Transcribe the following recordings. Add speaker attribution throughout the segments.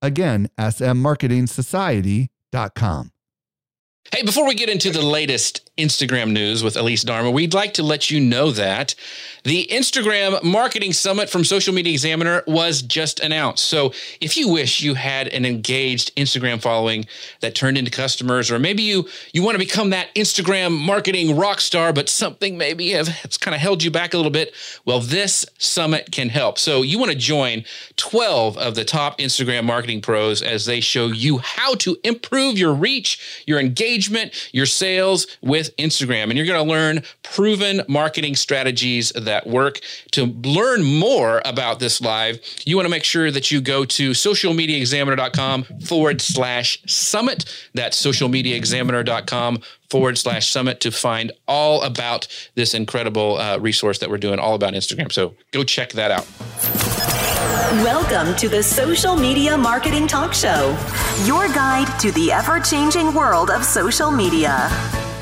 Speaker 1: Again, smmarketingsociety.com.
Speaker 2: Hey, before we get into the latest Instagram news with Elise Darma, we'd like to let you know that the Instagram Marketing Summit from Social Media Examiner was just announced. So if you wish you had an engaged Instagram following that turned into customers, or maybe you you want to become that Instagram marketing rock star, but something maybe have, has kind of held you back a little bit, well, this summit can help. So you want to join 12 of the top Instagram marketing pros as they show you how to improve your reach, your engagement, your sales with with Instagram. And you're going to learn proven marketing strategies that work. To learn more about this live, you want to make sure that you go to socialmediaexaminer.com forward slash summit. That's socialmediaexaminer.com forward slash summit to find all about this incredible uh, resource that we're doing all about Instagram. So go check that out.
Speaker 3: Welcome to the Social Media Marketing Talk Show, your guide to the ever changing world of social media.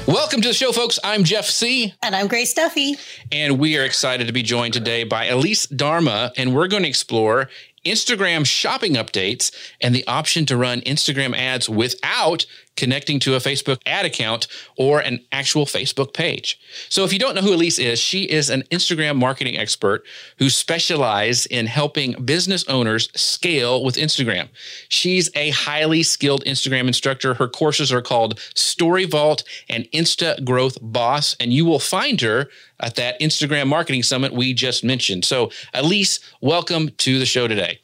Speaker 2: Welcome to the show, folks. I'm Jeff Sieh.
Speaker 4: And I'm Grace Duffy.
Speaker 2: And we are excited to be joined today by Elise Darma. And we're going to explore Instagram shopping updates and the option to run Instagram ads without connecting to a Facebook ad account or an actual Facebook page. So if you don't know who Elise is, she is an Instagram marketing expert who specializes in helping business owners scale with Instagram. She's a highly skilled Instagram instructor. Her courses are called Story Vault and Insta Growth Boss, and you will find her at that Instagram marketing summit we just mentioned. So Elise, welcome to the show today.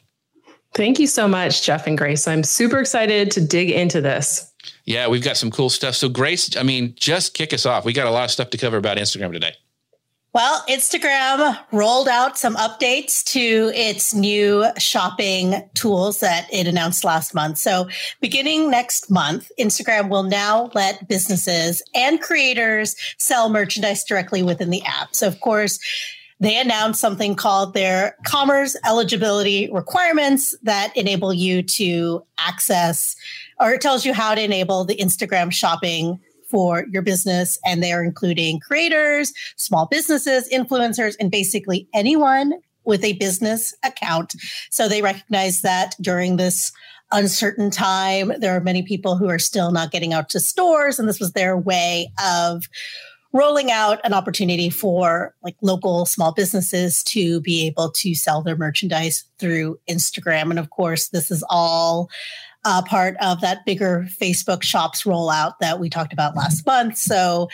Speaker 5: Thank you so much, Jeff and Grace. I'm super excited to dig into this.
Speaker 2: Yeah, we've got some cool stuff. So, Grace, I mean, just kick us off. We got a lot of stuff to cover about Instagram today.
Speaker 4: Well, Instagram rolled out some updates to its new shopping tools that it announced last month. So, beginning next month, Instagram will now let businesses and creators sell merchandise directly within the app. So, of course, they announced something called their commerce eligibility requirements that enable you to access or it tells you how to enable the Instagram shopping for your business. And they are including creators, small businesses, influencers, and basically anyone with a business account. So they recognize that during this uncertain time, there are many people who are still not getting out to stores. And this was their way of rolling out an opportunity for like local small businesses to be able to sell their merchandise through Instagram. And of course, this is all uh, part of that bigger Facebook shops rollout that we talked about last month. So,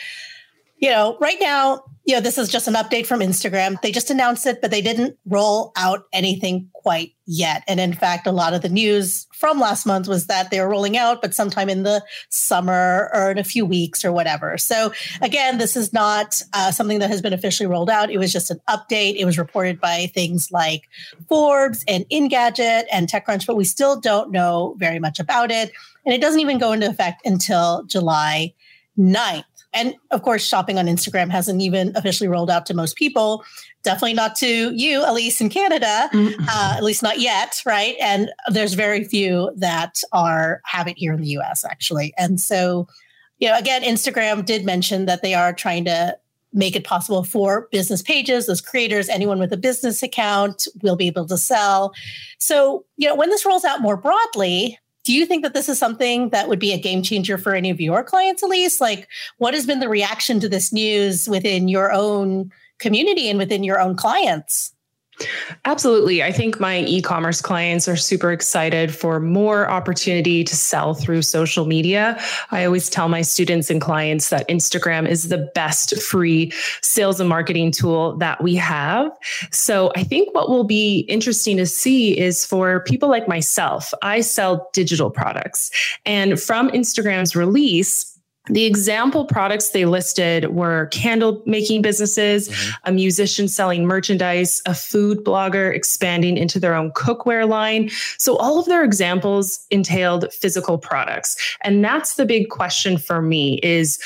Speaker 4: you know, right now, you know, this is just an update from Instagram. They just announced it, but they didn't roll out anything quite yet. And in fact, a lot of the news from last month was that they were rolling out, but sometime in the summer or in a few weeks or whatever. So again, this is not uh, something that has been officially rolled out. It was just an update. It was reported by things like Forbes and Engadget and TechCrunch, but we still don't know very much about it. And it doesn't even go into effect until July 9th. And of course, shopping on Instagram hasn't even officially rolled out to most people. Definitely not to you, Elise, in Canada, mm-hmm. uh, at least not yet, right? And there's very few that are have it here in the US, actually. And so, you know, again, Instagram did mention that they are trying to make it possible for business pages, those creators, anyone with a business account will be able to sell. So, you know, when this rolls out more broadly, do you think that this is something that would be a game changer for any of your clients, Elise? Like, what has been the reaction to this news within your own community and within your own clients?
Speaker 5: Absolutely. I think my e commerce clients are super excited for more opportunity to sell through social media. I always tell my students and clients that Instagram is the best free sales and marketing tool that we have. So I think what will be interesting to see is for people like myself, I sell digital products. And from Instagram's release, the example products they listed were candle making businesses, mm-hmm. a musician selling merchandise, a food blogger expanding into their own cookware line. So all of their examples entailed physical products. And that's the big question for me is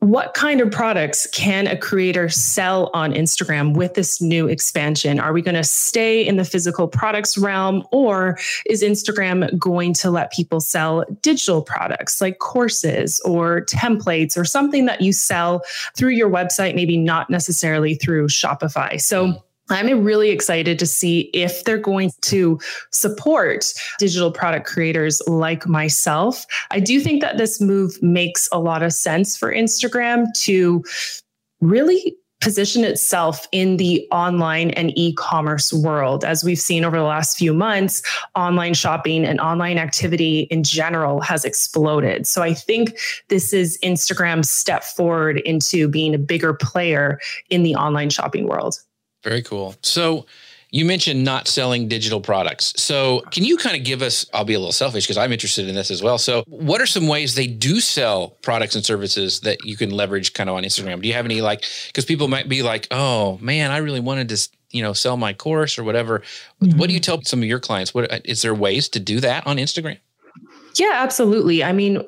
Speaker 5: what kind of products can a creator sell on Instagram with this new expansion? Are we going to stay in the physical products realm or is Instagram going to let people sell digital products like courses or templates or something that you sell through your website, maybe not necessarily through Shopify? So mm. I'm really excited to see if they're going to support digital product creators like myself. I do think that this move makes a lot of sense for Instagram to really position itself in the online and e-commerce world. As we've seen over the last few months online shopping and online activity in general has exploded. So i think this is instagram's step forward into being a bigger player in the online shopping world
Speaker 2: very cool. So you mentioned not selling digital products. So can you kind of give us, I'll be a little selfish because I'm interested in this as well. So what are some ways they do sell products and services that you can leverage kind of on Instagram? Do you have any like, because people might be like, oh man, I really wanted to, you know, sell my course or whatever. Mm-hmm. What do you tell some of your clients? What is there ways to do that on Instagram?
Speaker 5: Yeah, absolutely. I mean,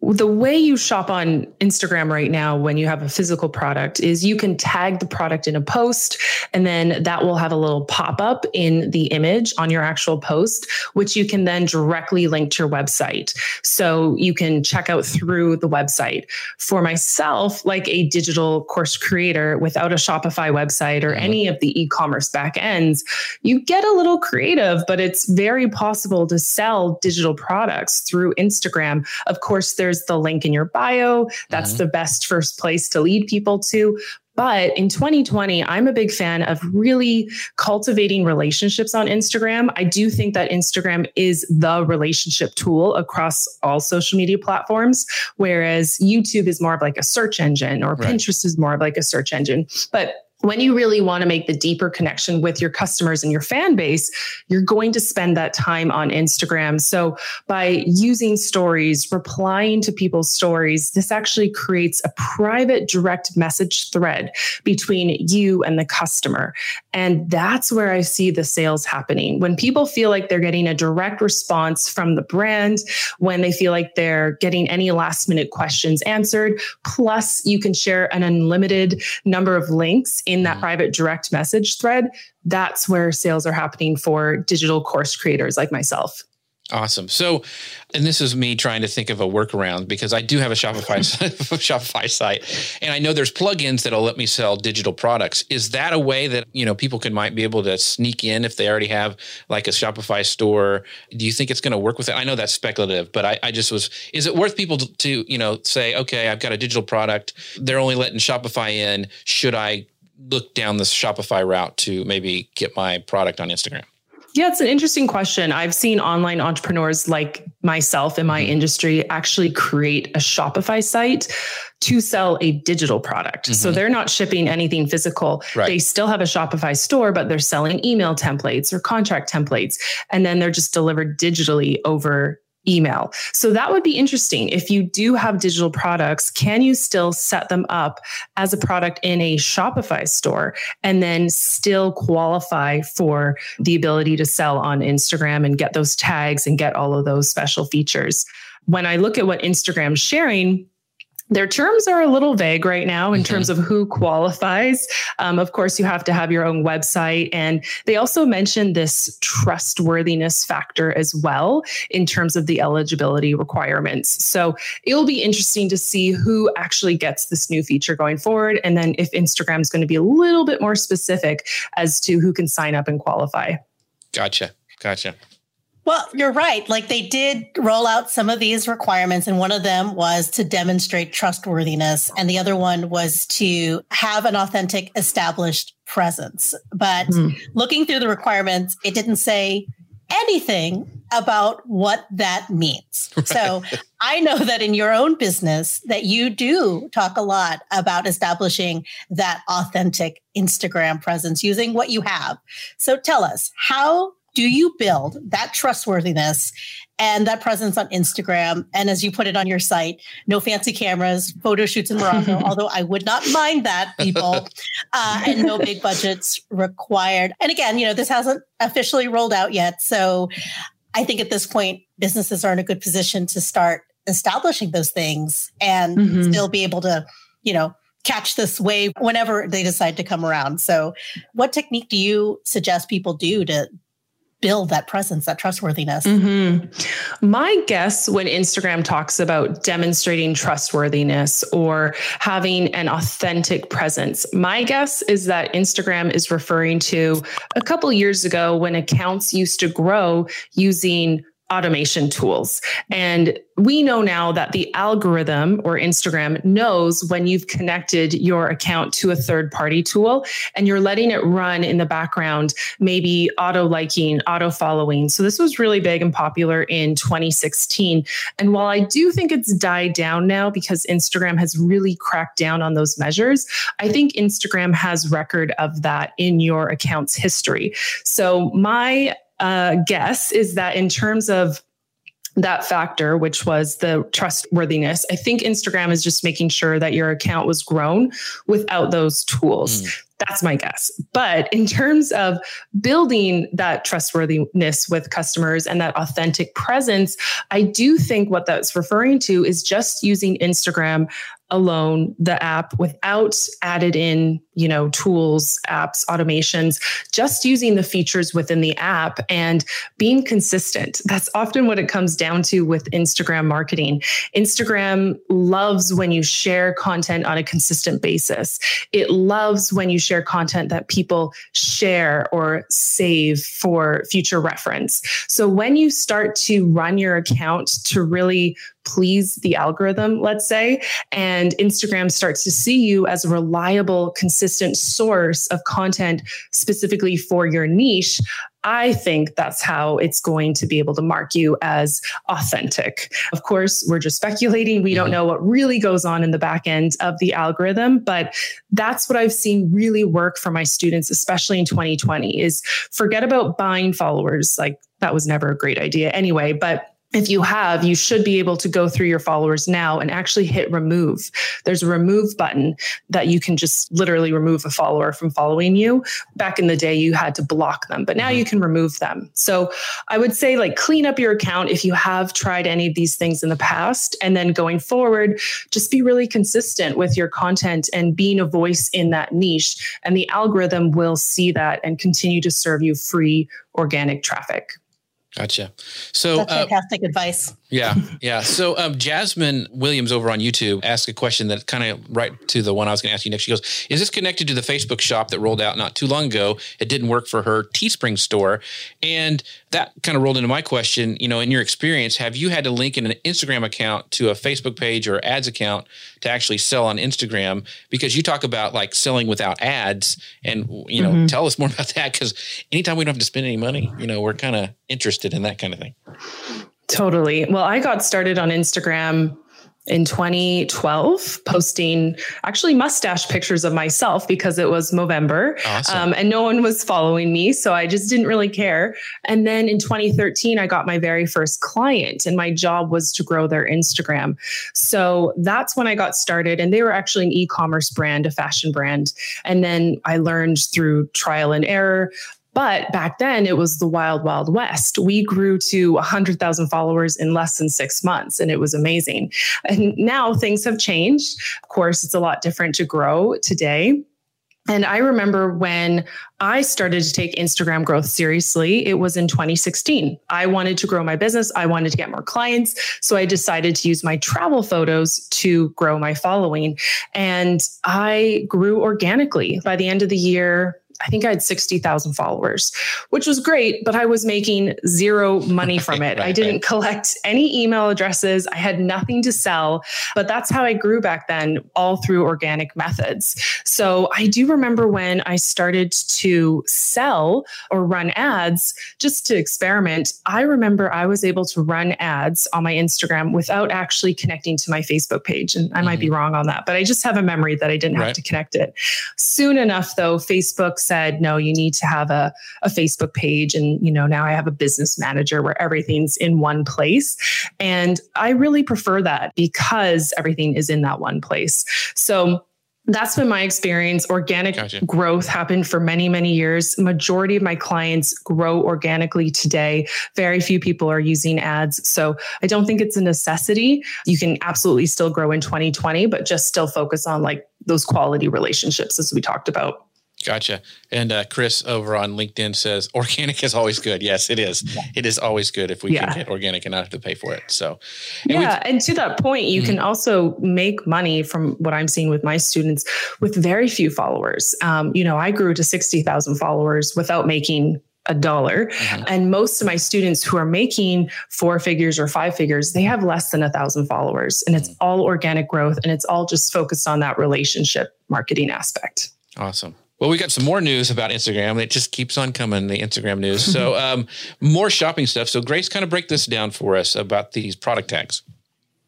Speaker 5: the way you shop on Instagram right now when you have a physical product is you can tag the product in a post and then that will have a little pop up in the image on your actual post which you can then directly link to your website. So you can check out through the website. For myself like a digital course creator without a Shopify website or mm-hmm. any of the e-commerce back ends you get a little creative but it's very possible to sell digital products through Instagram. Of course there there's the link in your bio. That's mm-hmm. the best first place to lead people to. But in 2020, I'm a big fan of really cultivating relationships on Instagram. I do think that Instagram is the relationship tool across all social media platforms, whereas YouTube is more of like a search engine or right. Pinterest is more of like a search engine. But when you really want to make the deeper connection with your customers and your fan base, you're going to spend that time on Instagram. So by using stories, replying to people's stories, this actually creates a private direct message thread between you and the customer. And that's where I see the sales happening. When people feel like they're getting a direct response from the brand, when they feel like they're getting any last minute questions answered, plus you can share an unlimited number of links in that mm. private direct message thread, that's where sales are happening for digital course creators like myself.
Speaker 2: Awesome. So, and this is me trying to think of a workaround because I do have a Shopify Shopify site, and I know there's plugins that'll let me sell digital products. Is that a way that you know people can might be able to sneak in if they already have like a Shopify store? Do you think it's going to work with it? I know that's speculative, but I, I just was. Is it worth people to, to you know say, okay, I've got a digital product. They're only letting Shopify in. Should I look down the Shopify route to maybe get my product on Instagram?
Speaker 5: Yeah, it's an interesting question. I've seen online entrepreneurs like myself in my mm-hmm. industry actually create a Shopify site to sell a digital product. Mm-hmm. So they're not shipping anything physical. Right. They still have a Shopify store, but they're selling email templates or contract templates. And then they're just delivered digitally over email. So that would be interesting. If you do have digital products, can you still set them up as a product in a Shopify store and then still qualify for the ability to sell on Instagram and get those tags and get all of those special features? When I look at what Instagram's sharing, their terms are a little vague right now in mm-hmm. terms of who qualifies. Um, of course, you have to have your own website. And they also mentioned this trustworthiness factor as well in terms of the eligibility requirements. So it'll be interesting to see who actually gets this new feature going forward. And then if Instagram is going to be a little bit more specific as to who can sign up and qualify.
Speaker 2: Gotcha. Gotcha.
Speaker 4: Well, you're right. Like they did roll out some of these requirements, and one of them was to demonstrate trustworthiness, and the other one was to have an authentic established presence. But mm. looking through the requirements, it didn't say anything about what that means. Right. So I know that in your own business that you do talk a lot about establishing that authentic Instagram presence using what you have. So tell us, how do you build that trustworthiness and that presence on Instagram. And as you put it on your site, no fancy cameras, photo shoots in Morocco, although I would not mind that, people, uh, and no big budgets required. And again, you know, this hasn't officially rolled out yet. So I think at this point, businesses are in a good position to start establishing those things and mm-hmm. still be able to, you know, catch this wave whenever they decide to come around. So, what technique do you suggest people do to build that presence, that trustworthiness.
Speaker 5: Mm-hmm. My guess when Instagram talks about demonstrating trustworthiness or having an authentic presence, my guess is that Instagram is referring to a couple years ago when accounts used to grow using automation tools. And we know now that the algorithm or Instagram knows when you've connected your account to a third party tool and you're letting it run in the background, maybe auto liking, auto following. So this was really big and popular in 2016. And while I do think it's died down now because Instagram has really cracked down on those measures, I think Instagram has record of that in your account's history. So my uh, guess is that in terms of that factor, which was the trustworthiness. I think Instagram is just making sure that your account was grown without those tools. Mm. That's my guess. But in terms of building that trustworthiness with customers and that authentic presence, I do think what that's referring to is just using Instagram alone the app without added in you know tools apps automations just using the features within the app and being consistent. That's often what it comes down to with instagram marketing. Instagram loves when you share content on a consistent basis. It loves when you share content that people share or save for future reference. So when you start to run your account to really please the algorithm, let's say, and Instagram starts to see you as a reliable, consistent source of content specifically for your niche, I think that's how it's going to be able to mark you as authentic. Of course, we're just speculating. We don't mm-hmm. know what really goes on in the back end of the algorithm, but that's what I've seen really work for my students, especially in 2020 is forget about buying followers. Like that was never a great idea anyway, but if you have, you should be able to go through your followers now and actually hit remove. There's a remove button that you can just literally remove a follower from following you. Back in the day, you had to block them, but now you mm-hmm. can remove them. So I would say, like, clean up your account if you have tried any of these things in the past. And then going forward, just be really consistent with your content and being a voice in that niche. And the algorithm will see that and continue to serve you free organic traffic.
Speaker 2: Gotcha. So
Speaker 4: that's uh, fantastic advice.
Speaker 2: Yeah, yeah. So um, Jasmine Williams over on YouTube asked a question that kind of right to the one I was going to ask you next. She goes, "Is this connected to the Facebook shop that rolled out not too long ago? It didn't work for her Teespring store, and that kind of rolled into my question. You know, in your experience, have you had to link in an Instagram account to a Facebook page or ads account to actually sell on Instagram? Because you talk about like selling without ads, and you know, mm-hmm. tell us more about that. Because anytime we don't have to spend any money, you know, we're kind of interested in that kind of thing."
Speaker 5: Totally. Well, I got started on Instagram in 2012 posting actually mustache pictures of myself because it was Movember awesome. um, and no one was following me. So I just didn't really care. And then in 2013, I got my very first client and my job was to grow their Instagram. So that's when I got started. And they were actually an e commerce brand, a fashion brand. And then I learned through trial and error but back then, it was the wild, wild west. We grew to 100,000 followers in less than six months, and it was amazing. And now things have changed. Of course, it's a lot different to grow today. And I remember when I started to take Instagram growth seriously, it was in 2016. I wanted to grow my business. I wanted to get more clients. So I decided to use my travel photos to grow my following. And I grew organically. By the end of the year, I think I had 60,000 followers, which was great, but I was making zero money from it. right, I didn't right. collect any email addresses. I had nothing to sell, but that's how I grew back then, all through organic methods. So I do remember when I started to sell or run ads just to experiment. I remember I was able to run ads on my Instagram without actually connecting to my Facebook page. And I mm-hmm. might be mm-hmm. wrong on that, but I just have a memory that I didn't right. have to connect it. Soon enough, though, Facebook said, no, you need to have a, a Facebook page. And, you know, now I have a business manager where everything's in one place. And I really prefer that because everything is in that one place. So that's been my experience. Organic gotcha. growth happened for many, many years. Majority of my clients grow organically today. Very few people are using ads. So I don't think it's a necessity. You can absolutely still grow in 2020, but just still focus on like those quality relationships as we talked about.
Speaker 2: Gotcha. And uh, Chris over on LinkedIn says organic is always good. Yes, it is. Yeah. It is always good if we yeah. can get organic and not have to pay for it. So,
Speaker 5: and yeah. And to that point, you mm-hmm. can also make money from what I'm seeing with my students with very few followers. Um, you know, I grew to 60,000 followers without making a dollar. Mm-hmm. And most of my students who are making four figures or five figures, they have less than a thousand followers. And it's mm-hmm. all organic growth and it's all just focused on that relationship marketing aspect.
Speaker 2: Awesome. Well, we got some more news about Instagram. It just keeps on coming, the Instagram news. So, um, more shopping stuff. So, Grace, kind of break this down for us about these product tags.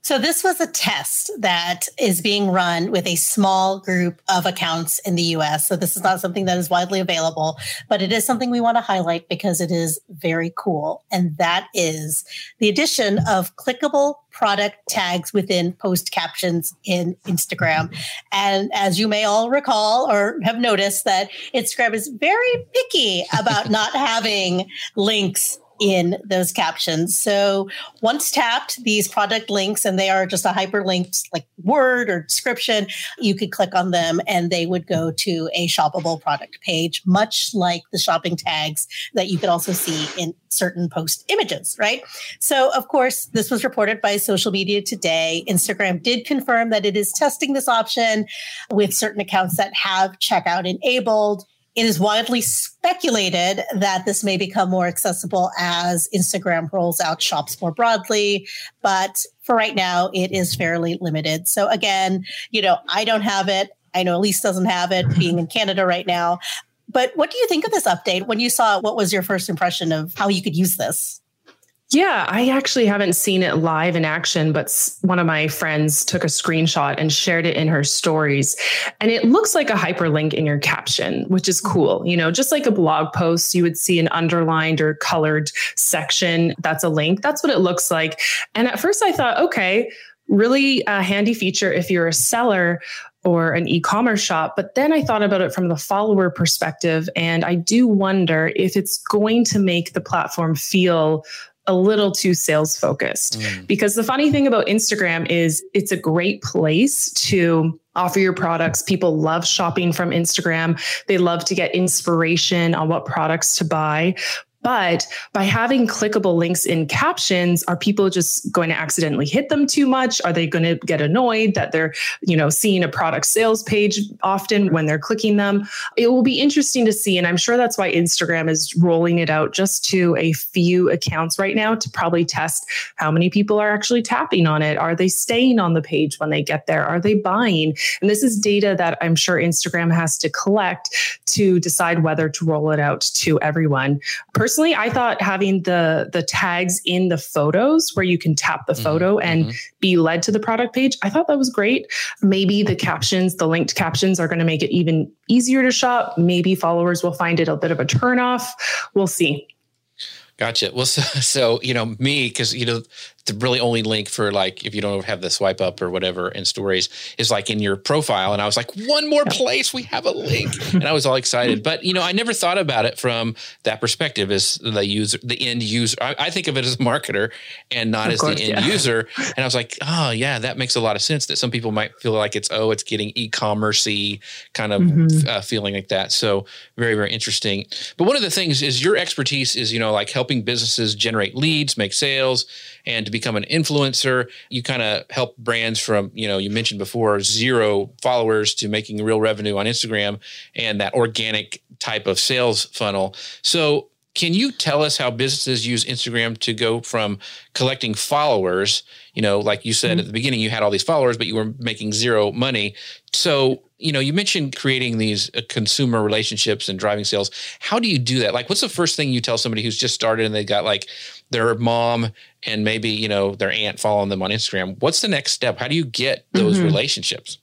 Speaker 4: So, this was a test that is being run with a small group of accounts in the US. So, this is not something that is widely available, but it is something we want to highlight because it is very cool. And that is the addition of clickable product tags within post captions in Instagram. And as you may all recall or have noticed, that Instagram is very picky about not having links in those captions. So once tapped, these product links, and they are just a hyperlinked like word or description, you could click on them and they would go to a shoppable product page, much like the shopping tags that you could also see in certain post images, right? So of course, this was reported by social media today. Instagram did confirm that it is testing this option with certain accounts that have checkout enabled. It is widely speculated that this may become more accessible as Instagram rolls out shops more broadly. But for right now, it is fairly limited. So again, you know, I don't have it. I know Elise doesn't have it being in Canada right now. But what do you think of this update? When you saw it, what was your first impression of how you could use this?
Speaker 5: Yeah, I actually haven't seen it live in action, but one of my friends took a screenshot and shared it in her stories. And it looks like a hyperlink in your caption, which is mm-hmm. cool. You know, just like a blog post, you would see an underlined or colored section that's a link. That's what it looks like. And at first I thought, okay, really a handy feature if you're a seller or an e-commerce shop but then i thought about it from the follower perspective and i do wonder if it's going to make the platform feel a little too sales focused. Mm. Because the funny thing about Instagram is it's a great place to offer your products. People love shopping from Instagram. They love to get inspiration on what products to buy. But by having clickable links in captions, are people just going to accidentally hit them too much? Are they going to get annoyed that they're, you know, seeing a product sales page often when they're clicking them? It will be interesting to see. And I'm sure that's why Instagram is rolling it out just to a few accounts right now to probably test how many people are actually tapping on it. Are they staying on the page when they get there? Are they buying? And this is data that I'm sure Instagram has to collect to decide whether to roll it out to everyone. Personally, I thought having the the tags in the photos where you can tap the mm-hmm, photo and mm-hmm. be led to the product page, I thought that was great. Maybe the captions, the linked captions are going to make it even easier to shop. Maybe followers will find it a bit of a turnoff. We'll see.
Speaker 2: Gotcha. Well, so, so you know me because you know the really only link for like if you don't have the swipe up or whatever in stories is like in your profile. And i was like one more place we have a link. And i was all excited. But you know i never thought about it from that perspective as the user the end user. I, I think of it as a marketer and not of as course, the end yeah. user. And i was like oh yeah that makes a lot of sense that some people might feel like it's oh it's getting e-commercey kind of mm-hmm. uh, feeling like that. So very very interesting. But one of the things is your expertise is you know like helping businesses generate leads make sales and to become an influencer. You kind of help brands from, you know, you mentioned before zero followers to making real revenue on Instagram and that organic type of sales funnel. So, can you tell us how businesses use Instagram to go from collecting followers? You know, like you said mm-hmm. at the beginning, you had all these followers, but you were making zero money. So, you know, you mentioned creating these uh, consumer relationships and driving sales. How do you do that? Like, what's the first thing you tell somebody who's just started and they got like their mom and maybe you know their aunt following them on Instagram. What's the next step? How do you get those mm-hmm. relationships?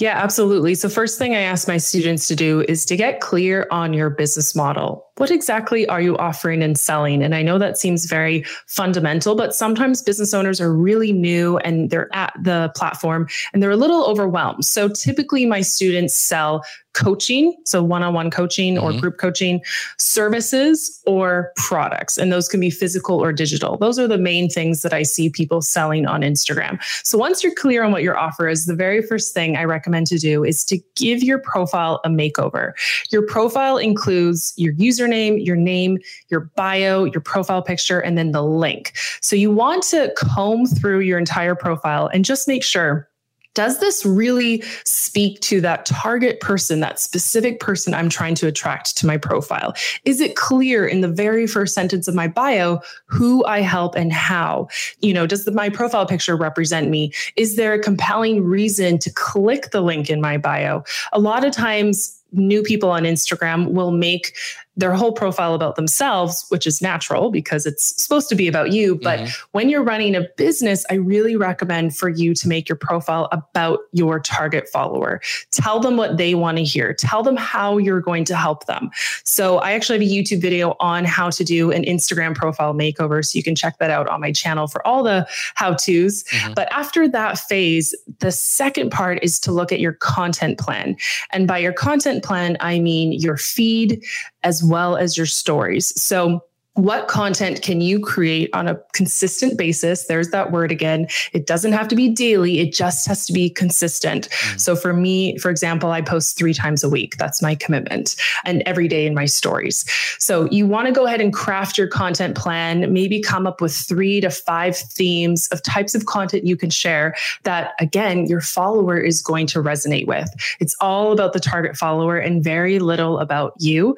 Speaker 5: Yeah, absolutely. So, first thing I ask my students to do is to get clear on your business model. What exactly are you offering and selling? And I know that seems very fundamental, but sometimes business owners are really new and they're at the platform and they're a little overwhelmed. So, typically, my students sell coaching, so one on one coaching mm-hmm. or group coaching, services or products. And those can be physical or digital. Those are the main things that I see people selling on Instagram. So once you're clear on what your offer is, the very first thing I recommend to do is to give your profile a makeover. Your profile includes your username, your name, your bio, your profile picture, and then the link. So you want to comb through your entire profile and just make sure does this really speak to that target person, that specific person I'm trying to attract to my profile? Is it clear in the very first sentence of my bio who I help and how? You know, does the, my profile picture represent me? Is there a compelling reason to click the link in my bio? A lot of times, new people on Instagram will make their whole profile about themselves, which is natural because it's supposed to be about you. But mm-hmm. when you're running a business, I really recommend for you to make your profile about your target follower. Tell them what they want to hear, tell them how you're going to help them. So, I actually have a YouTube video on how to do an Instagram profile makeover. So, you can check that out on my channel for all the how to's. Mm-hmm. But after that phase, the second part is to look at your content plan. And by your content plan, I mean your feed as well as your stories. So what content can you create on a consistent basis? There's that word again. It doesn't have to be daily, it just has to be consistent. Mm. So for me, for example, I post three times a week. That's my commitment, and every day in my stories. So you want to go ahead and craft your content plan, maybe come up with three to five themes of types of content you can share that, again, your follower is going to resonate with. It's all about the target follower and very little about you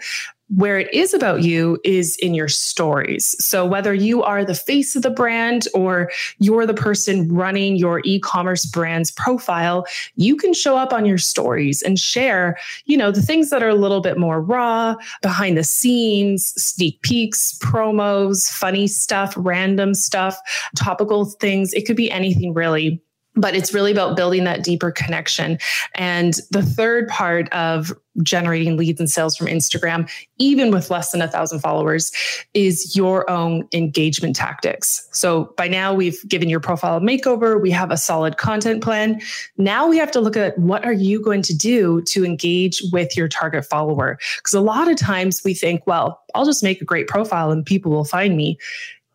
Speaker 5: where it is about you is in your stories. So whether you are the face of the brand or you're the person running your e-commerce brand's profile, you can show up on your stories and share, you know, the things that are a little bit more raw, behind the scenes, sneak peeks, promos, funny stuff, random stuff, topical things. It could be anything really but it's really about building that deeper connection. And the third part of generating leads and sales from Instagram, even with less than a thousand followers, is your own engagement tactics. So by now we've given your profile a makeover, we have a solid content plan. Now we have to look at what are you going to do to engage with your target follower? Because a lot of times we think, well, I'll just make a great profile and people will find me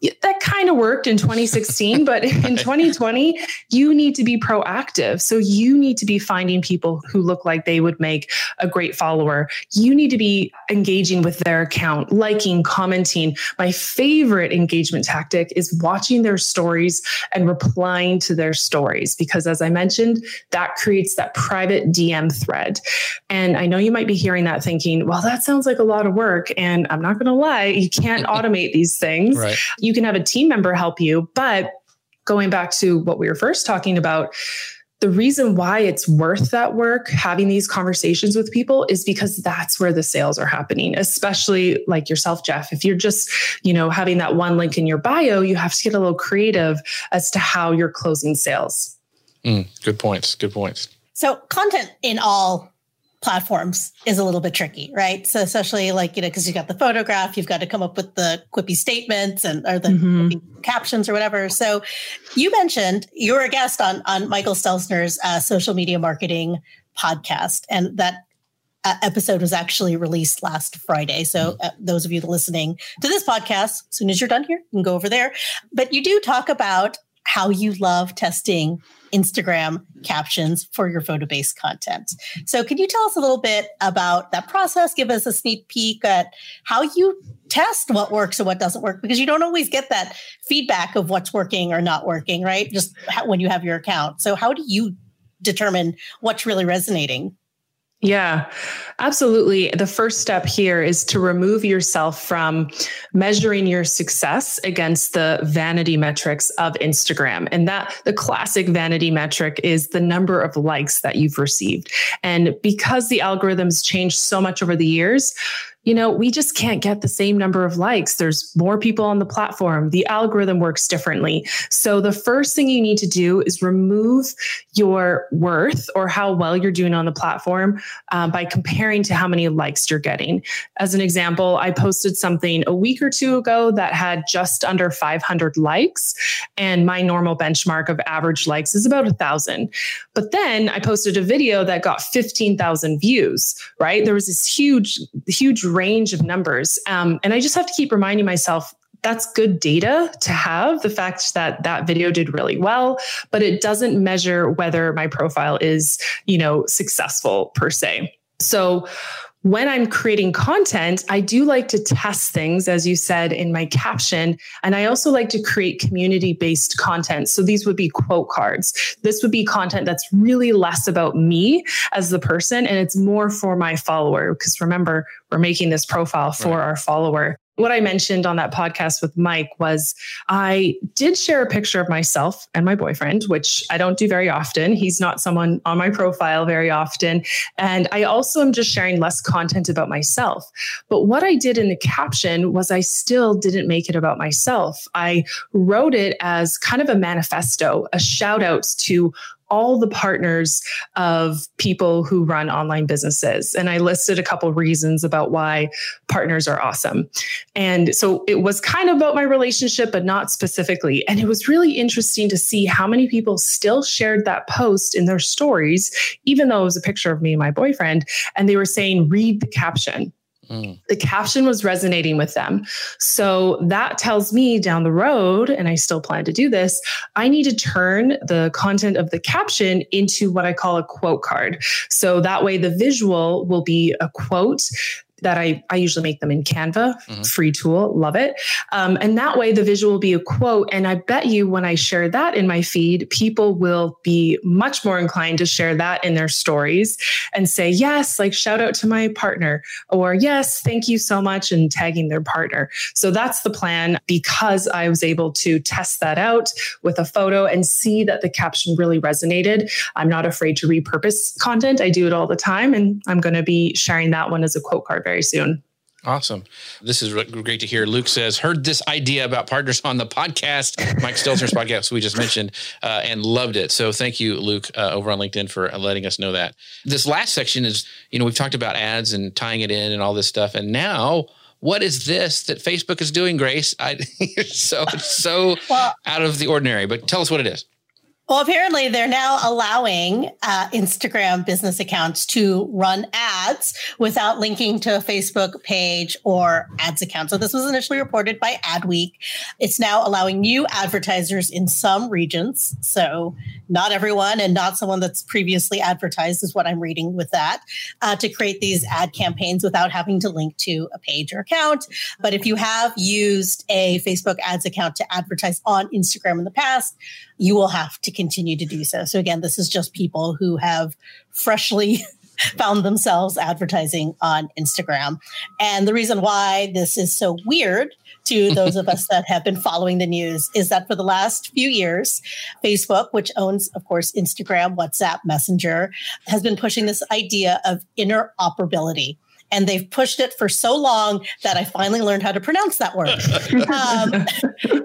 Speaker 5: that kind of worked in 2016 but in 2020 you need to be proactive. So you need to be finding people who look like they would make a great follower. You need to be engaging with their account liking commenting. My favorite engagement tactic is watching their stories and replying to their stories because as i mentioned that creates that private dm thread. And i know you might be hearing that thinking well that sounds like a lot of work and i'm not going to lie you can't automate these things. Right. you can have a team member help you. But going back to what we were first talking about, the reason why it's worth that work having these conversations with people is because that's where the sales are happening especially like yourself jeff. If you're just you know having that one link in your bio you have to get a little creative as to how you're closing sales.
Speaker 2: Mm, good points good points.
Speaker 4: So content in all platforms is a little bit tricky, right? So especially like, you know, because you've got the photograph, you've got to come up with the quippy statements and or the mm-hmm. captions or whatever. So you mentioned you were a guest on on Michael Stelzner's uh, social media marketing podcast, and that uh, episode was actually released last Friday. So mm-hmm. uh, those of you listening to this podcast, as soon as you're done here, you can go over there. But you do talk about how you love testing Instagram captions for your photo based content. So, can you tell us a little bit about that process? Give us a sneak peek at how you test what works and what doesn't work because you don't always get that feedback of what's working or not working, right? Just when you have your account. So, how do you determine what's really resonating?
Speaker 5: Yeah, absolutely. The first step here is to remove yourself from measuring your success against the vanity metrics of Instagram. And that the classic vanity metric is the number of likes that you've received. And because the algorithms changed so much over the years, you know, we just can't get the same number of likes. There's more people on the platform. The algorithm works differently. So the first thing you need to do is remove your worth or how well you're doing on the platform um, by comparing to how many likes you're getting. As an example, I posted something a week or two ago that had just under 500 likes, and my normal benchmark of average likes is about a thousand. But then I posted a video that got 15,000 views, right? There was this huge, huge range of numbers. Um, and I just have to keep reminding myself that's good data to have the fact that that video did really well but it doesn't measure whether my profile is you know successful per se so when I'm creating content, I do like to test things, as you said in my caption. And I also like to create community based content. So these would be quote cards. This would be content that's really less about me as the person and it's more for my follower. Because remember, we're making this profile for right. our follower what I mentioned on that podcast with Mike was I did share a picture of myself and my boyfriend, which I don't do very often. He's not someone on my profile very often. And I also am just sharing less content about myself. But what I did in the caption was I still didn't make it about myself. I wrote it as kind of a manifesto, a shout out to all the partners of people who run online businesses. And I listed a couple reasons about why partners are awesome. And so it was kind of about my relationship, but not specifically. And it was really interesting to see how many people still shared that post in their stories, even though it was a picture of me and my boyfriend. And they were saying, read the caption. The caption was resonating with them. So that tells me down the road, and I still plan to do this, I need to turn the content of the caption into what I call a quote card. So that way the visual will be a quote that I, I usually make them in Canva, mm-hmm. free tool, love it. Um, and that way the visual will be a quote. And I bet you when I share that in my feed, people will be much more inclined to share that in their stories and say, yes, like shout out to my partner, or yes, thank you so much, and tagging their partner. So that's the plan because I was able to test that out with a photo and see that the caption really resonated. I'm not afraid to repurpose content. I do it all the time. And I'm going to be sharing that one as a quote card very soon.
Speaker 2: Awesome. This is great to hear. Luke says, heard this idea about partners on the podcast, Mike Stelzner's podcast we just mentioned, uh, and loved it. So thank you, Luke, uh, over on LinkedIn for letting us know that. This last section is, you know, we've talked about ads and tying it in and all this stuff. And now, what is this that Facebook is doing, Grace? I, so, so well, out of the ordinary, but tell us what it is.
Speaker 4: Well, apparently they're now allowing uh, Instagram business accounts to run ads without linking to a Facebook page or ads account. So this was initially reported by Adweek. It's now allowing new advertisers in some regions. So not everyone and not someone that's previously advertised is what I'm reading with that uh, to create these ad campaigns without having to link to a page or account. But if you have used a Facebook ads account to advertise on Instagram in the past, you will have to continue to do so. So again, this is just people who have freshly found themselves advertising on Instagram. And the reason why this is so weird to those of us that have been following the news is that for the last few years, Facebook, which owns, of course, Instagram, WhatsApp, Messenger, has been pushing this idea of interoperability and they've pushed it for so long that I finally learned how to pronounce that word. um,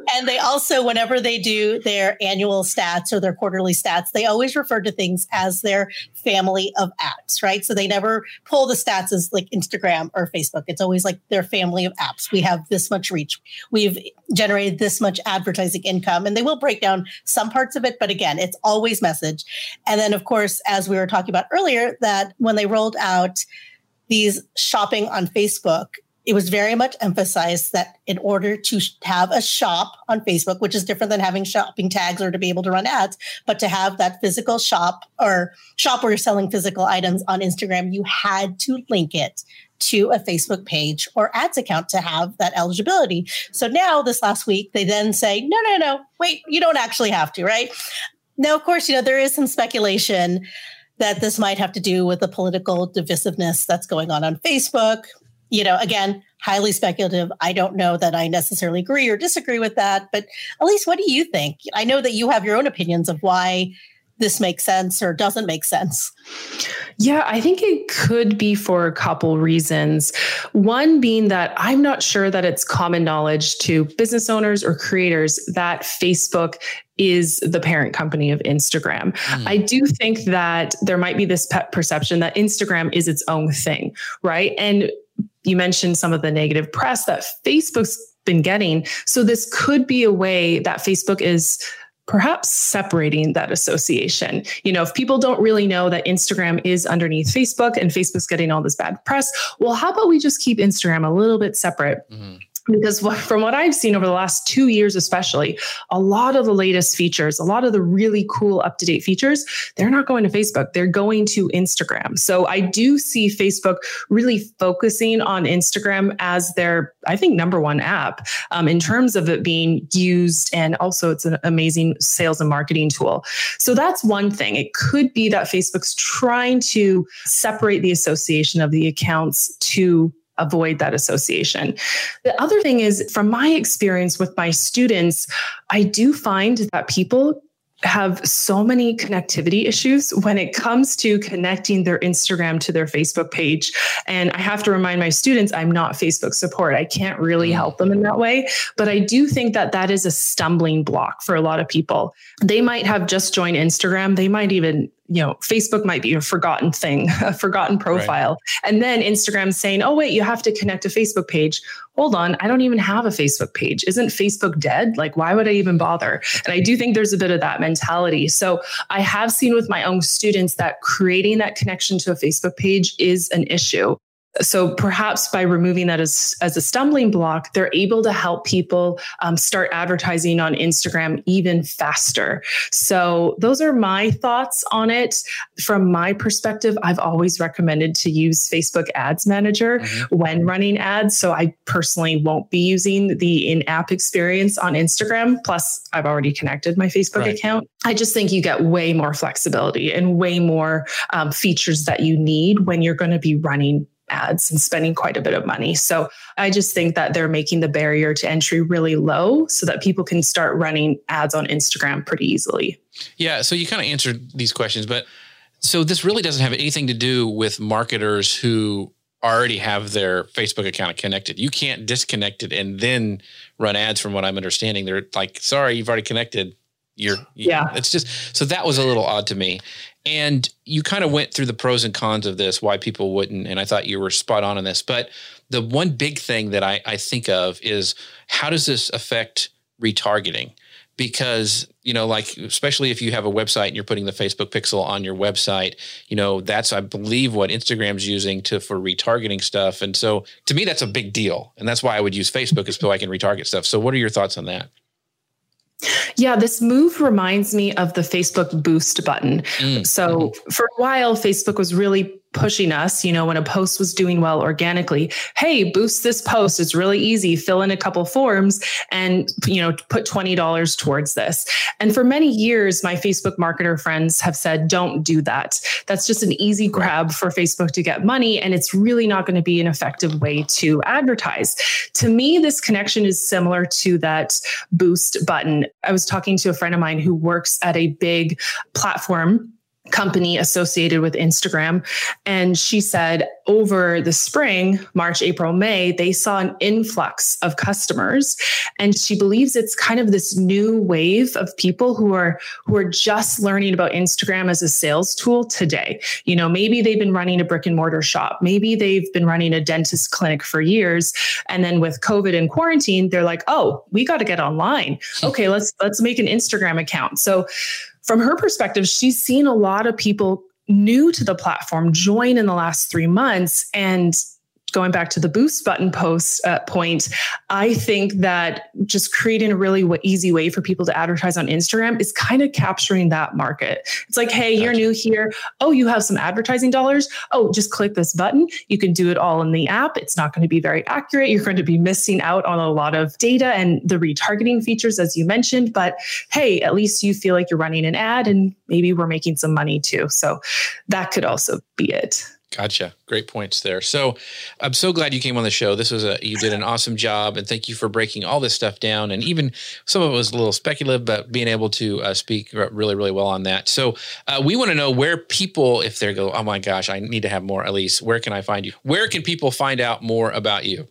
Speaker 4: and they also, whenever they do their annual stats or their quarterly stats, they always refer to things as their family of apps, right? So they never pull the stats as like Instagram or Facebook. It's always like their family of apps. We have this much reach. We've generated this much advertising income. And they will break down some parts of it. But again, it's always message. And then, of course, as we were talking about earlier, that when they rolled out these shopping on Facebook, it was very much emphasized that in order to have a shop on Facebook, which is different than having shopping tags or to be able to run ads, but to have that physical shop or shop where you're selling physical items on Instagram, you had to link it to a Facebook page or ads account to have that eligibility. So now, this last week, they then say, no, no, no, wait, you don't actually have to, right? Now, of course, you know, there is some speculation that this might have to do with the political divisiveness that's going on on Facebook. You know, again, highly speculative. I don't know that I necessarily agree or disagree with that, but at least what do you think? I know that you have your own opinions of why this makes sense or doesn't make sense?
Speaker 5: Yeah, I think it could be for a couple reasons. One being that I'm not sure that it's common knowledge to business owners or creators that Facebook is the parent company of Instagram. Mm. I do think that there might be this perception that Instagram is its own thing, right? And you mentioned some of the negative press that Facebook's been getting. So this could be a way that Facebook is perhaps separating that association. You know, if people don't really know that Instagram is underneath Facebook and Facebook's getting all this bad press, well, how about we just keep Instagram a little bit separate? Mm-hmm because from what I've seen over the last two years, especially, a lot of the latest features, a lot of the really cool up to date features, they're not going to Facebook, they're going to Instagram. So I do see Facebook really focusing on Instagram as their, I think, number one app um, in terms of it being used. And also, it's an amazing sales and marketing tool. So that's one thing. It could be that Facebook's trying to separate the association of the accounts to avoid that association. The other thing is, from my experience with my students, I do find that people have so many connectivity issues when it comes to connecting their Instagram to their Facebook page. And I have to remind my students, I'm not Facebook support. I can't really mm. help them in that way. But I do think that that is a stumbling block for a lot of people. They might have just joined Instagram. They might even you know, Facebook might be a forgotten thing, a forgotten profile. Right. And then Instagram saying, oh, wait, you have to connect a Facebook page. Hold on, I don't even have a Facebook page. Isn't Facebook dead? Like, why would I even bother? And I do think there's a bit of that mentality. So I have seen with my own students that creating that connection to a Facebook page is an issue. So perhaps by removing that as, as a stumbling block, they're able to help people um, start advertising on Instagram even faster. So those are my thoughts on it. From my perspective, I've always recommended to use Facebook Ads Manager mm-hmm. when running ads. So I personally won't be using the in-app experience on Instagram. Plus, I've already connected my Facebook right. account. I just think you get way more flexibility and way more um, features that you need when you're going to be running ads and spending quite a bit of money. So I just think that they're making the barrier to entry really low so that people can start running ads on Instagram pretty easily.
Speaker 2: Yeah. So you kind of answered these questions, but so this really doesn't have anything to do with marketers who already have their Facebook account connected. You can't disconnect it and then run ads from what I'm understanding. They're like, sorry, you've already connected. You're, yeah. It's just, so that was a little odd to me. And you kind of went through the pros and cons of this, why people wouldn't. And I thought you were spot on in this. But the one big thing that I, I think of is how does this affect retargeting? Because, you know, like, especially if you have a website and you're putting the Facebook pixel on your website, you know, that's, I believe, what Instagram's using to for retargeting stuff. And so to me, that's a big deal. And that's why I would use Facebook is so I can retarget stuff. So what are your thoughts on that?
Speaker 5: Yeah, this move reminds me of the Facebook boost button. Mm. So, for a while, Facebook was really pushing us, you know, when a post was doing well organically, hey, boost this post. It's really easy. Fill in a couple forms and, you know, put $20 towards this. And for many years, my Facebook marketer friends have said, don't do that. That's just an easy grab for Facebook to get money. And it's really not going to be an effective way to advertise. To me, this connection is similar to that boost button. I was talking to a friend of mine who works at a big platform company associated with Instagram. And she said over the spring, March, April, May, they saw an influx of customers. And she believes it's kind of this new wave of people who are who are just learning about Instagram as a sales tool today. You know, maybe they've been running a brick and mortar shop, maybe they've been running a dentist clinic for years. And then with COVID and quarantine, they're like, oh, we got to get online. Okay, let's let's make an Instagram account. So from her perspective, she's seen a lot of people new to the platform join in the last three months and going back to the boost button post uh, point, I think that just creating a really w- easy way for people to advertise on Instagram is kind of capturing that market. It's like, hey, gotcha. you're new here. Oh, you have some advertising dollars. Oh, just click this button. You can do it all in the app. It's not going to be very accurate. You're going to be missing out on a lot of data and the retargeting features, as you mentioned. But hey, at least you feel like you're running an ad and maybe we're making some money too. So that could also be it.
Speaker 2: Gotcha. Great points there. So I'm so glad you came on the show. This was a you did an awesome job, and thank you for breaking all this stuff down. And even some of it was a little speculative, but being able to uh, speak really, really well on that. So uh, we want to know where people, if they go, oh my gosh, I need to have more. Elise, where can I find you? Where can people find out more about you?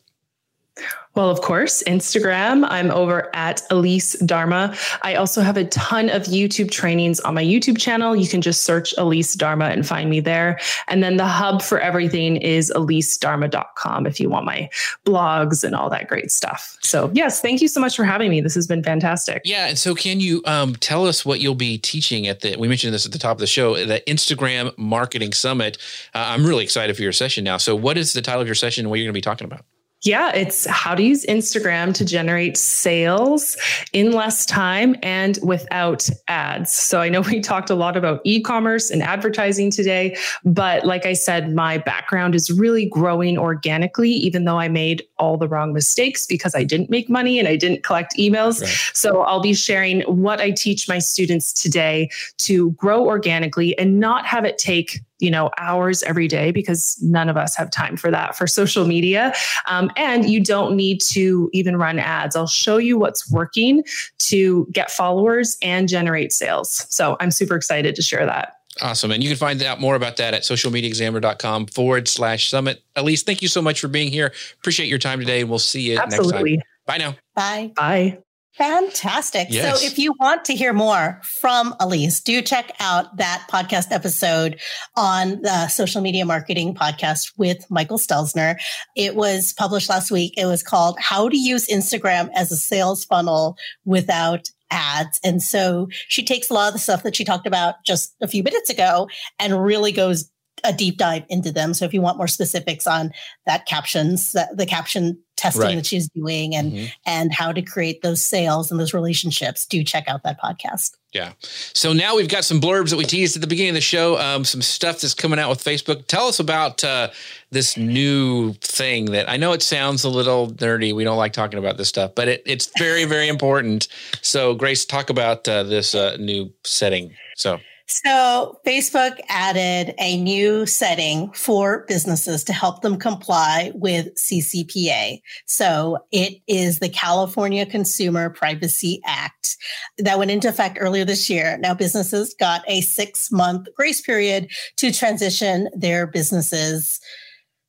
Speaker 5: Well, of course, Instagram. I'm over at Elise Darma. I also have a ton of YouTube trainings on my YouTube channel. You can just search Elise Darma and find me there. And then the hub for everything is elisedarma.com if you want my blogs and all that great stuff. So, yes, thank you so much for having me. This has been fantastic.
Speaker 2: Yeah. And so, can you um, tell us what you'll be teaching at the, we mentioned this at the top of the show, the Instagram Marketing Summit? Uh, I'm really excited for your session now. So, what is the title of your session and what are you're going to be talking about?
Speaker 5: Yeah, it's how to use Instagram to generate sales in less time and without ads. So I know we talked a lot about e commerce and advertising today, but like I said, my background is really growing organically, even though I made all the wrong mistakes because I didn't make money and I didn't collect emails. Right. So I'll be sharing what I teach my students today to grow organically and not have it take you know hours every day because none of us have time for that for social media um, and you don't need to even run ads i'll show you what's working to get followers and generate sales so i'm super excited to share that
Speaker 2: Awesome. And you can find out more about that at socialmediaexaminer.com forward slash summit. Elise, thank you so much for being here. Appreciate your time today, and we'll see you Absolutely. next time. Bye now.
Speaker 4: Bye.
Speaker 5: Bye.
Speaker 4: Fantastic. Yes. So if you want to hear more from Elise, do check out that podcast episode on the social media marketing podcast with Michael Stelzner. It was published last week. It was called How to Use Instagram as a Sales Funnel Without Ads. And so she takes a lot of the stuff that she talked about just a few minutes ago and really goes a deep dive into them. So if you want more specifics on that captions, the, the caption testing right. that she's doing and mm-hmm. and how to create those sales and those relationships, do check out that podcast.
Speaker 2: Yeah. So now we've got some blurbs that we teased at the beginning of the show, um, some stuff that's coming out with Facebook. Tell us about uh, this new thing that I know it sounds a little nerdy. We don't like talking about this stuff, but it, it's very, very important. So, Grace, talk about uh, this uh, new setting. So,
Speaker 4: so, Facebook added a new setting for businesses to help them comply with CCPA. So, it is the California Consumer Privacy Act that went into effect earlier this year. Now, businesses got a six month grace period to transition their businesses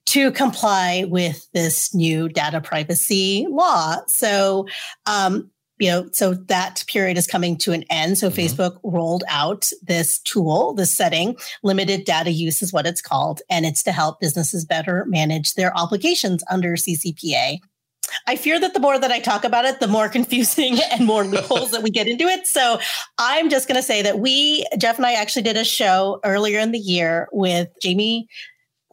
Speaker 4: to comply with this new data privacy law. So, um, you know, so that period is coming to an end. So mm-hmm. Facebook rolled out this tool, this setting, limited data use is what it's called, and it's to help businesses better manage their obligations under CCPA. I fear that the more that I talk about it, the more confusing and more loopholes that we get into it. So I'm just going to say that we, Jeff and I actually did a show earlier in the year with Jamie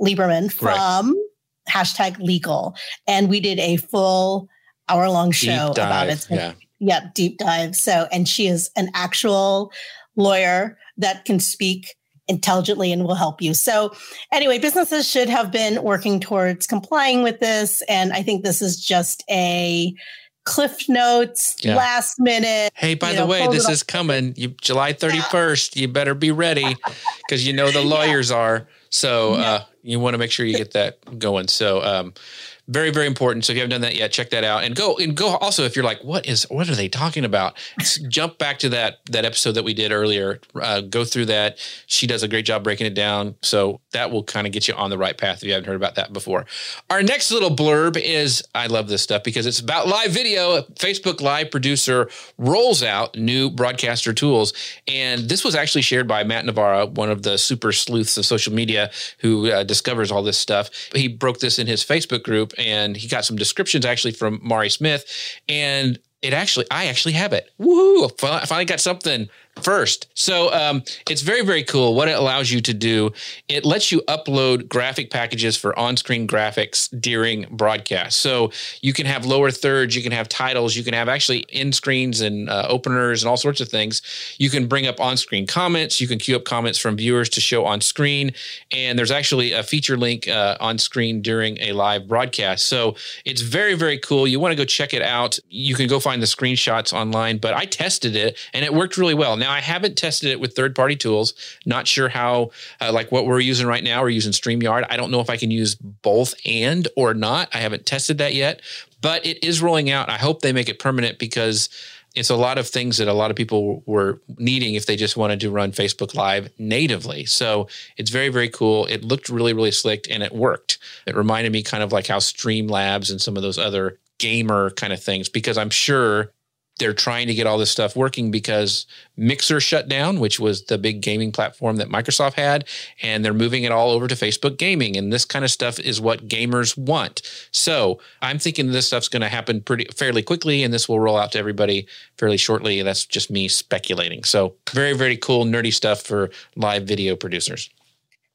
Speaker 4: Lieberman from right. hashtag legal. And we did a full hour long show about it.
Speaker 2: yeah.
Speaker 4: Yep, deep dive. So, and she is an actual lawyer that can speak intelligently and will help you. So, anyway, businesses should have been working towards complying with this. And I think this is just a cliff notes yeah. last minute.
Speaker 2: Hey, by the know, way, this is coming. You July 31st. You better be ready because you know the lawyers yeah. are. So yeah. uh, you want to make sure you get that going. So um, very very important. So if you haven't done that yet check that out. And go and go also if you're like what is what are they talking about? Jump back to that that episode that we did earlier. Uh, go through that. She does a great job breaking it down. So that will kind of get you on the right path if you haven't heard about that before. Our next little blurb is i love this stuff because it's about live video. Facebook live producer rolls out new broadcaster tools. And this was actually shared by matt navarra one of the super sleuths of social media who uh, discovers all this stuff. He broke this in his facebook group and he got some descriptions actually from Mari Smith, and it actually I actually have it. Woohoo! I finally got something first. So um, it's very, very cool. What it allows you to do, it lets you upload graphic packages for on-screen graphics during broadcast. So you can have lower thirds, you can have titles, you can have actually end screens and uh, openers and all sorts of things. You can bring up on-screen comments. You can queue up comments from viewers to show on screen. And there's actually a feature link uh, on screen during a live broadcast. So it's very, very cool. You want to go check it out. You can go find the screenshots online, but I tested it and it worked really well. Now I haven't tested it with third party tools. Not sure how, uh, like what we're using right now. We're using StreamYard. I don't know if I can use both and or not. I haven't tested that yet, but it is rolling out. I hope they make it permanent because it's a lot of things that a lot of people were needing if they just wanted to run Facebook Live natively. So it's very, very cool. It looked really, really slick and it worked. It reminded me kind of like how Streamlabs and some of those other gamer kind of things, because I'm sure they're trying to get all this stuff working because Mixer shut down, which was the big gaming platform that Microsoft had, and they're moving it all over to Facebook Gaming. And this kind of stuff is what gamers want. So I'm thinking this stuff's going to happen pretty fairly quickly, and this will roll out to everybody fairly shortly. That's just me speculating. So very, very cool, nerdy stuff for live video producers.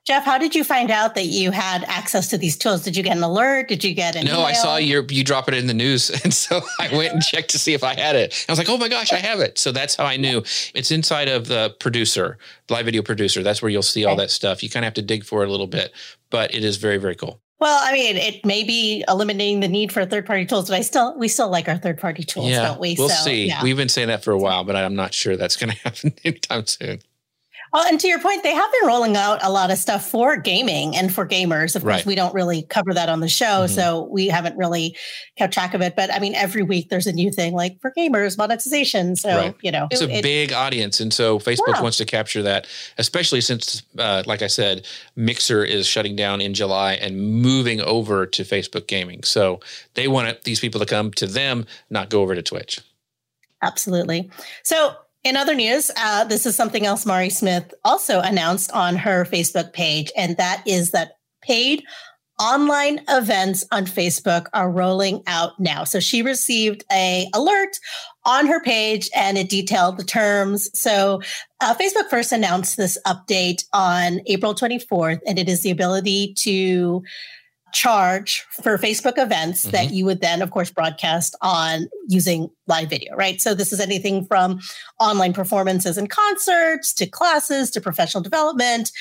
Speaker 4: Jeff, how did you find out that you had access to these tools? Did you get an alert? Did you get an
Speaker 2: No,
Speaker 4: email?
Speaker 2: I saw your you drop it in the news. And so I went and checked to see if I had it. I was like, oh my gosh, I have it. So that's how I knew. It's inside of the producer, live video producer. That's where you'll see all that stuff. You kind of have to dig for it a little bit, but it is very, very cool.
Speaker 4: Well, I mean, it may be eliminating the need for third party tools, but I still we still like our third party tools,
Speaker 2: yeah,
Speaker 4: don't we?
Speaker 2: We'll
Speaker 4: So,
Speaker 2: see.
Speaker 4: yeah.
Speaker 2: We've been saying that for a while, but I'm not sure that's going to happen anytime soon.
Speaker 4: Well, and to your point, they have been rolling out a lot of stuff for gaming and for gamers. Of course,
Speaker 2: Right.
Speaker 4: we don't really cover that on the show,
Speaker 2: Mhm.
Speaker 4: so we haven't really kept track of it. But I mean, every week there's a new thing like for gamers monetization. So
Speaker 2: Right.
Speaker 4: you know,
Speaker 2: It's a
Speaker 4: it-
Speaker 2: big audience, and so Facebook
Speaker 4: Yeah.
Speaker 2: wants to capture that, especially since, uh, like I said, Mixer is shutting down in July and moving over to Facebook Gaming. So they want these people to come to them, not go over to Twitch.
Speaker 4: Absolutely. So, in other news, uh, this is something else Mari Smith also announced on her Facebook page, and that is that paid online events on Facebook are rolling out now. So she received a alert on her page and it detailed the terms. So uh, Facebook first announced this update on April 24th, and it is the ability to charge for Facebook events that mm-hmm. you would then, of course, broadcast on using live video, right? So this is anything from online performances and concerts to classes to professional development,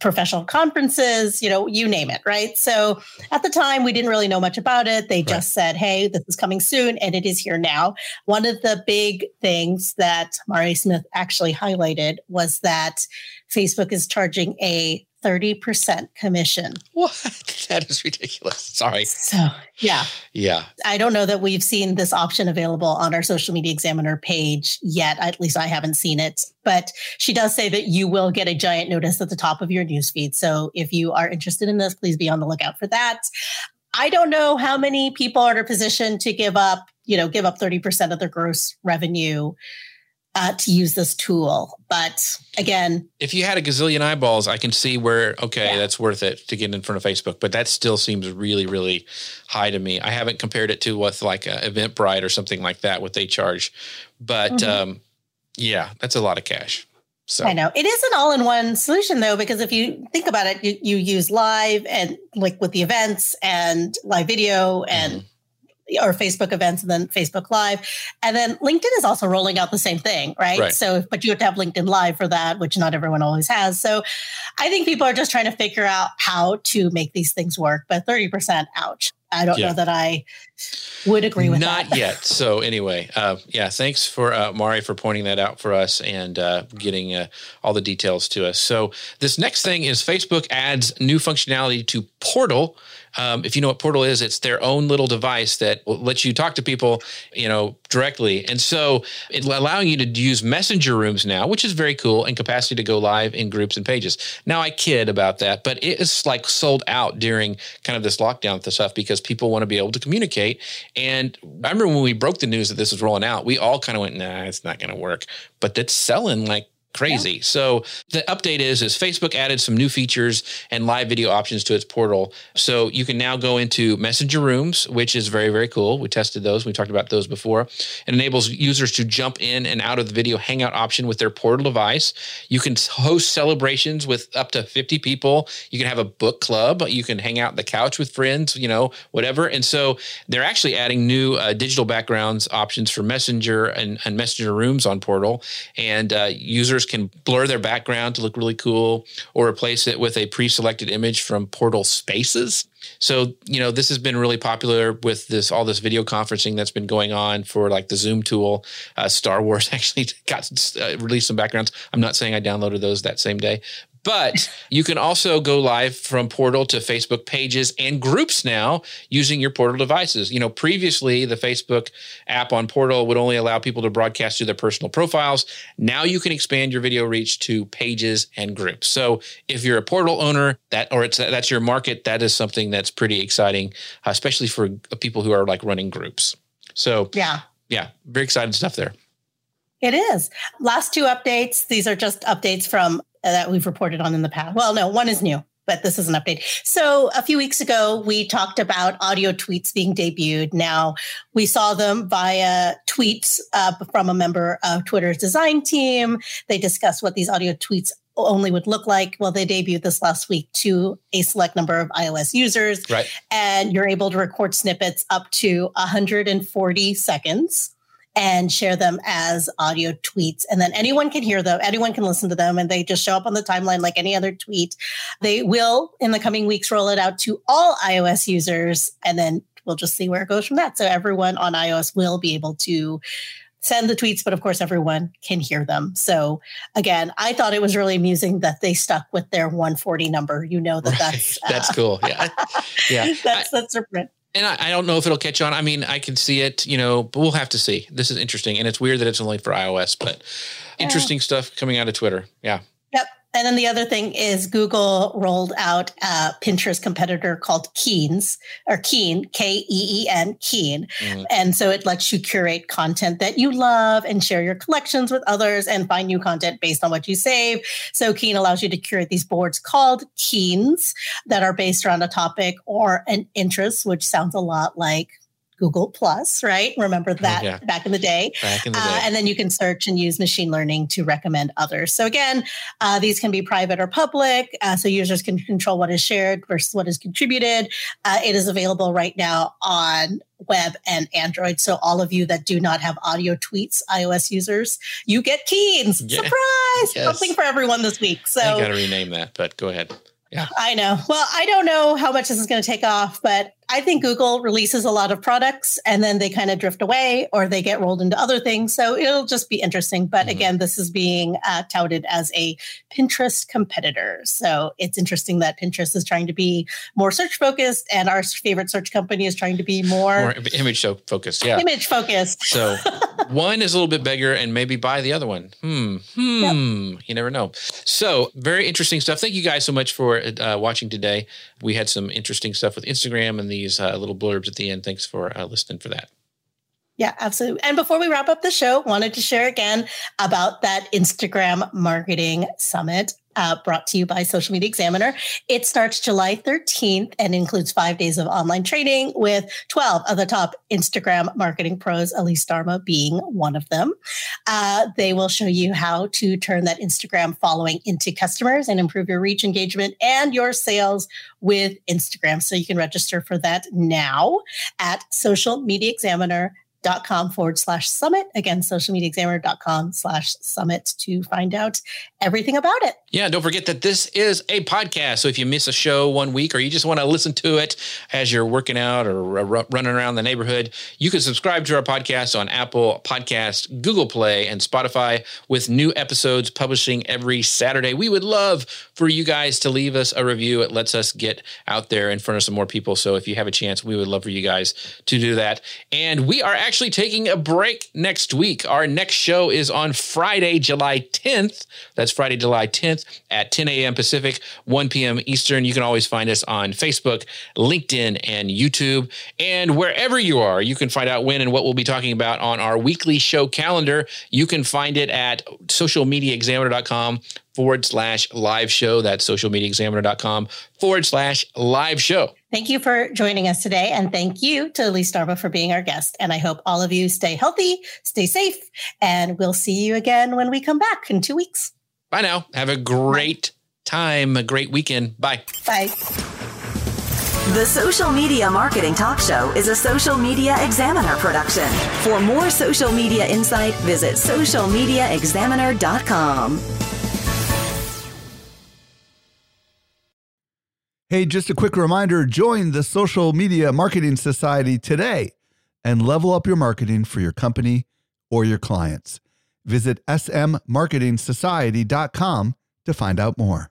Speaker 4: professional conferences, you know, you name it, right? So at the time, we didn't really know much about it. They just said, hey, this is coming soon, and it is here now. One of the big things that Mari Smith actually highlighted was that Facebook is charging a 30% commission.
Speaker 2: What? That is ridiculous. Sorry.
Speaker 4: So, yeah,
Speaker 2: Yeah.
Speaker 4: I don't know that we've seen this option available on our social media examiner page yet. At least I haven't seen it. But she does say that you will get a giant notice at the top of your newsfeed. So if you are interested in this, please be on the lookout for that. I don't know how many people are in a position to give up, you know, give up 30% of their gross revenue uh, to use this tool. But again,
Speaker 2: If you had a gazillion eyeballs, I can see where, okay,
Speaker 4: Yeah.
Speaker 2: that's worth it to get in front of Facebook, but that still seems really, really high to me. I haven't compared it to with like a Eventbrite or something like that, what they charge. But
Speaker 4: Mhm.
Speaker 2: um, yeah, that's a lot of cash. So
Speaker 4: I know it is an all-in-one solution though, because if you think about it, you, you use live and like with the events and live video and
Speaker 2: Mm-hmm.
Speaker 4: Or Facebook events and then Facebook Live, and then LinkedIn is also rolling out the same thing, right?
Speaker 2: Right.
Speaker 4: So, but you have to have LinkedIn Live for that, which not everyone always has. So, I think people are just trying to figure out how to make these things work. But thirty percent, ouch! I don't
Speaker 2: Yeah.
Speaker 4: know that I would agree with
Speaker 2: Not
Speaker 4: that.
Speaker 2: yet. So anyway, uh, yeah, thanks for uh, Mari for pointing that out for us and uh, getting uh, all the details to us. So this next thing is Facebook adds new functionality to Portal. Um, if you know what Portal is, it's their own little device that lets you talk to people, you know, directly. And so it's allowing you to use messenger rooms now, which is very cool, and capacity to go live in groups and pages. Now I kid about that, but it is like sold out during kind of this lockdown stuff because people want to be able to communicate. And I remember when we broke the news that this was rolling out, we all kind of went, "Nah, it's not going to work." But that's selling like crazy. So the update is is Facebook added some new features and live video options to its portal. So you can now go into messenger rooms, which is very very cool. We tested those. We talked about those before. It enables users to jump in and out of the video hangout option with their portal device. You can host celebrations with up to 50 people. You can have a book club. You can hang out on the couch with friends, you know, whatever. And so they're actually adding new uh, digital backgrounds options for Messenger and, and Messenger rooms on Portal. And uh, users users can blur their background to look really cool or replace it with a pre-selected image from Portal Spaces. So, you know, this has been really popular with this all this video conferencing that's been going on for like the Zoom tool. Uh, Star Wars actually got uh, released some backgrounds. I'm not saying I downloaded those that same day, but you can also go live from Portal to Facebook pages and groups now using your Portal devices. You know, previously the Facebook app on Portal would only allow people to broadcast to their personal profiles. Now you can expand your video reach to pages and groups. So if you're a Portal owner, that or it's that's your market, that is something that's pretty exciting, especially for people who are like running groups. So
Speaker 4: yeah,
Speaker 2: yeah, very excited stuff there.
Speaker 4: It is. Last two updates. These are just updates from that we've reported on in the past. Well, no, one is new, but this is an update. So a few weeks ago, we talked about audio tweets being debuted. Now we saw them via tweets uh, from a member of Twitter's design team. They discussed what these audio tweets only would look like. Well, they debuted this last week to a select number of iOS users.
Speaker 2: Right.
Speaker 4: And you're able to record snippets up to 140 seconds and share them as audio tweets. And then anyone can hear them, anyone can listen to them, and they just show up on the timeline like any other tweet. They will, in the coming weeks, roll it out to all iOS users, and then we'll just see where it goes from that. So everyone on iOS will be able to send the tweets, but of course, everyone can hear them. So again, I thought it was really amusing that they stuck with their 140 number. You know that right. that's
Speaker 2: uh, that's cool. Yeah,
Speaker 4: yeah, that's that's different
Speaker 2: and I, I, don't know if it'll catch on. I mean, I can see it, you know, but we'll have to see. This is interesting, and it's weird that it's only for iOS, but interesting yeah. stuff coming out of Twitter. Yeah.
Speaker 4: And then the other thing is Google rolled out a Pinterest competitor called Keens or Keen, K E E N, Keen. Mm-hmm. And so it lets you curate content that you love and share your collections with others and find new content based on what you save. So Keen allows you to curate these boards called Keens that are based around a topic or an interest, which sounds a lot like Google Plus, right? Remember that yeah. back in the day.
Speaker 2: Back in the uh, day. Uh,
Speaker 4: and then you can search and use machine learning to recommend others. So again, uh, these can be private or public, uh, so users can control what is shared versus what is contributed. Uh, it is available right now on web and Android. So all of you that do not have audio tweets, iOS users, you get Keens. Yeah. Surprise! Yes. Something for everyone this week. So
Speaker 2: I got to rename that, but go ahead.
Speaker 4: Yeah. I know. Well, I don't know how much this is going to take off, but I think Google releases a lot of products and then they kind of drift away or they get rolled into other things. So it'll just be interesting. But mm-hmm. again, this is being uh, touted as a Pinterest competitor. So it's interesting that Pinterest is trying to be more search focused and our favorite search company is trying to be more, more
Speaker 2: image focused. Yeah.
Speaker 4: Image focused.
Speaker 2: So one is a little bit bigger and maybe buy the other one. Hmm. Hmm. Yep. You never know. So very interesting stuff. Thank you guys so much for uh, watching today. We had some interesting stuff with Instagram and the these uh, little blurbs at the end. Thanks for uh, listening for that.
Speaker 4: Yeah, absolutely. And before we wrap up the show, wanted to share again about that Instagram marketing summit uh, brought to you by Social Media Examiner. It starts July 13th and includes five days of online training with 12 of the top Instagram marketing pros, Elise Darma being one of them. Uh, they will show you how to turn that Instagram following into customers and improve your reach, engagement, and your sales with Instagram. So you can register for that now at Social Media Examiner dot com forward slash summit. Again, socialmediaexaminer.com slash summit to find out everything about it.
Speaker 2: Yeah, don't forget that this is a podcast. So if you miss a show one week or you just want to listen to it as you're working out or running around the neighborhood, you can subscribe to our podcast on Apple Podcast, Google Play, and Spotify with new episodes publishing every Saturday. We would love for you guys to leave us a review. It lets us get out there in front of some more people. So if you have a chance, we would love for you guys to do that. And we are actually taking a break next week. Our next show is on Friday, July 10th. That's Friday, July 10th at 10 a.m. Pacific, 1 p.m. Eastern. You can always find us on Facebook, LinkedIn, and YouTube. And wherever you are, you can find out when and what we'll be talking about on our weekly show calendar. You can find it at socialmediaexaminer.com forward slash live show. That's socialmediaexaminer.com forward slash live show.
Speaker 4: Thank you for joining us today. And thank you to Elise Darma for being our guest. And I hope all of you stay healthy, stay safe, and we'll see you again when we come back in two weeks.
Speaker 2: Bye now. Have a great time, a great weekend. Bye.
Speaker 4: Bye.
Speaker 3: The Social Media Marketing Talk Show is a social media examiner production. For more social media insight, visit socialmediaexaminer.com.
Speaker 1: Hey, just a quick reminder join the Social Media Marketing Society today and level up your marketing for your company or your clients. Visit smmarketingsociety.com to find out more.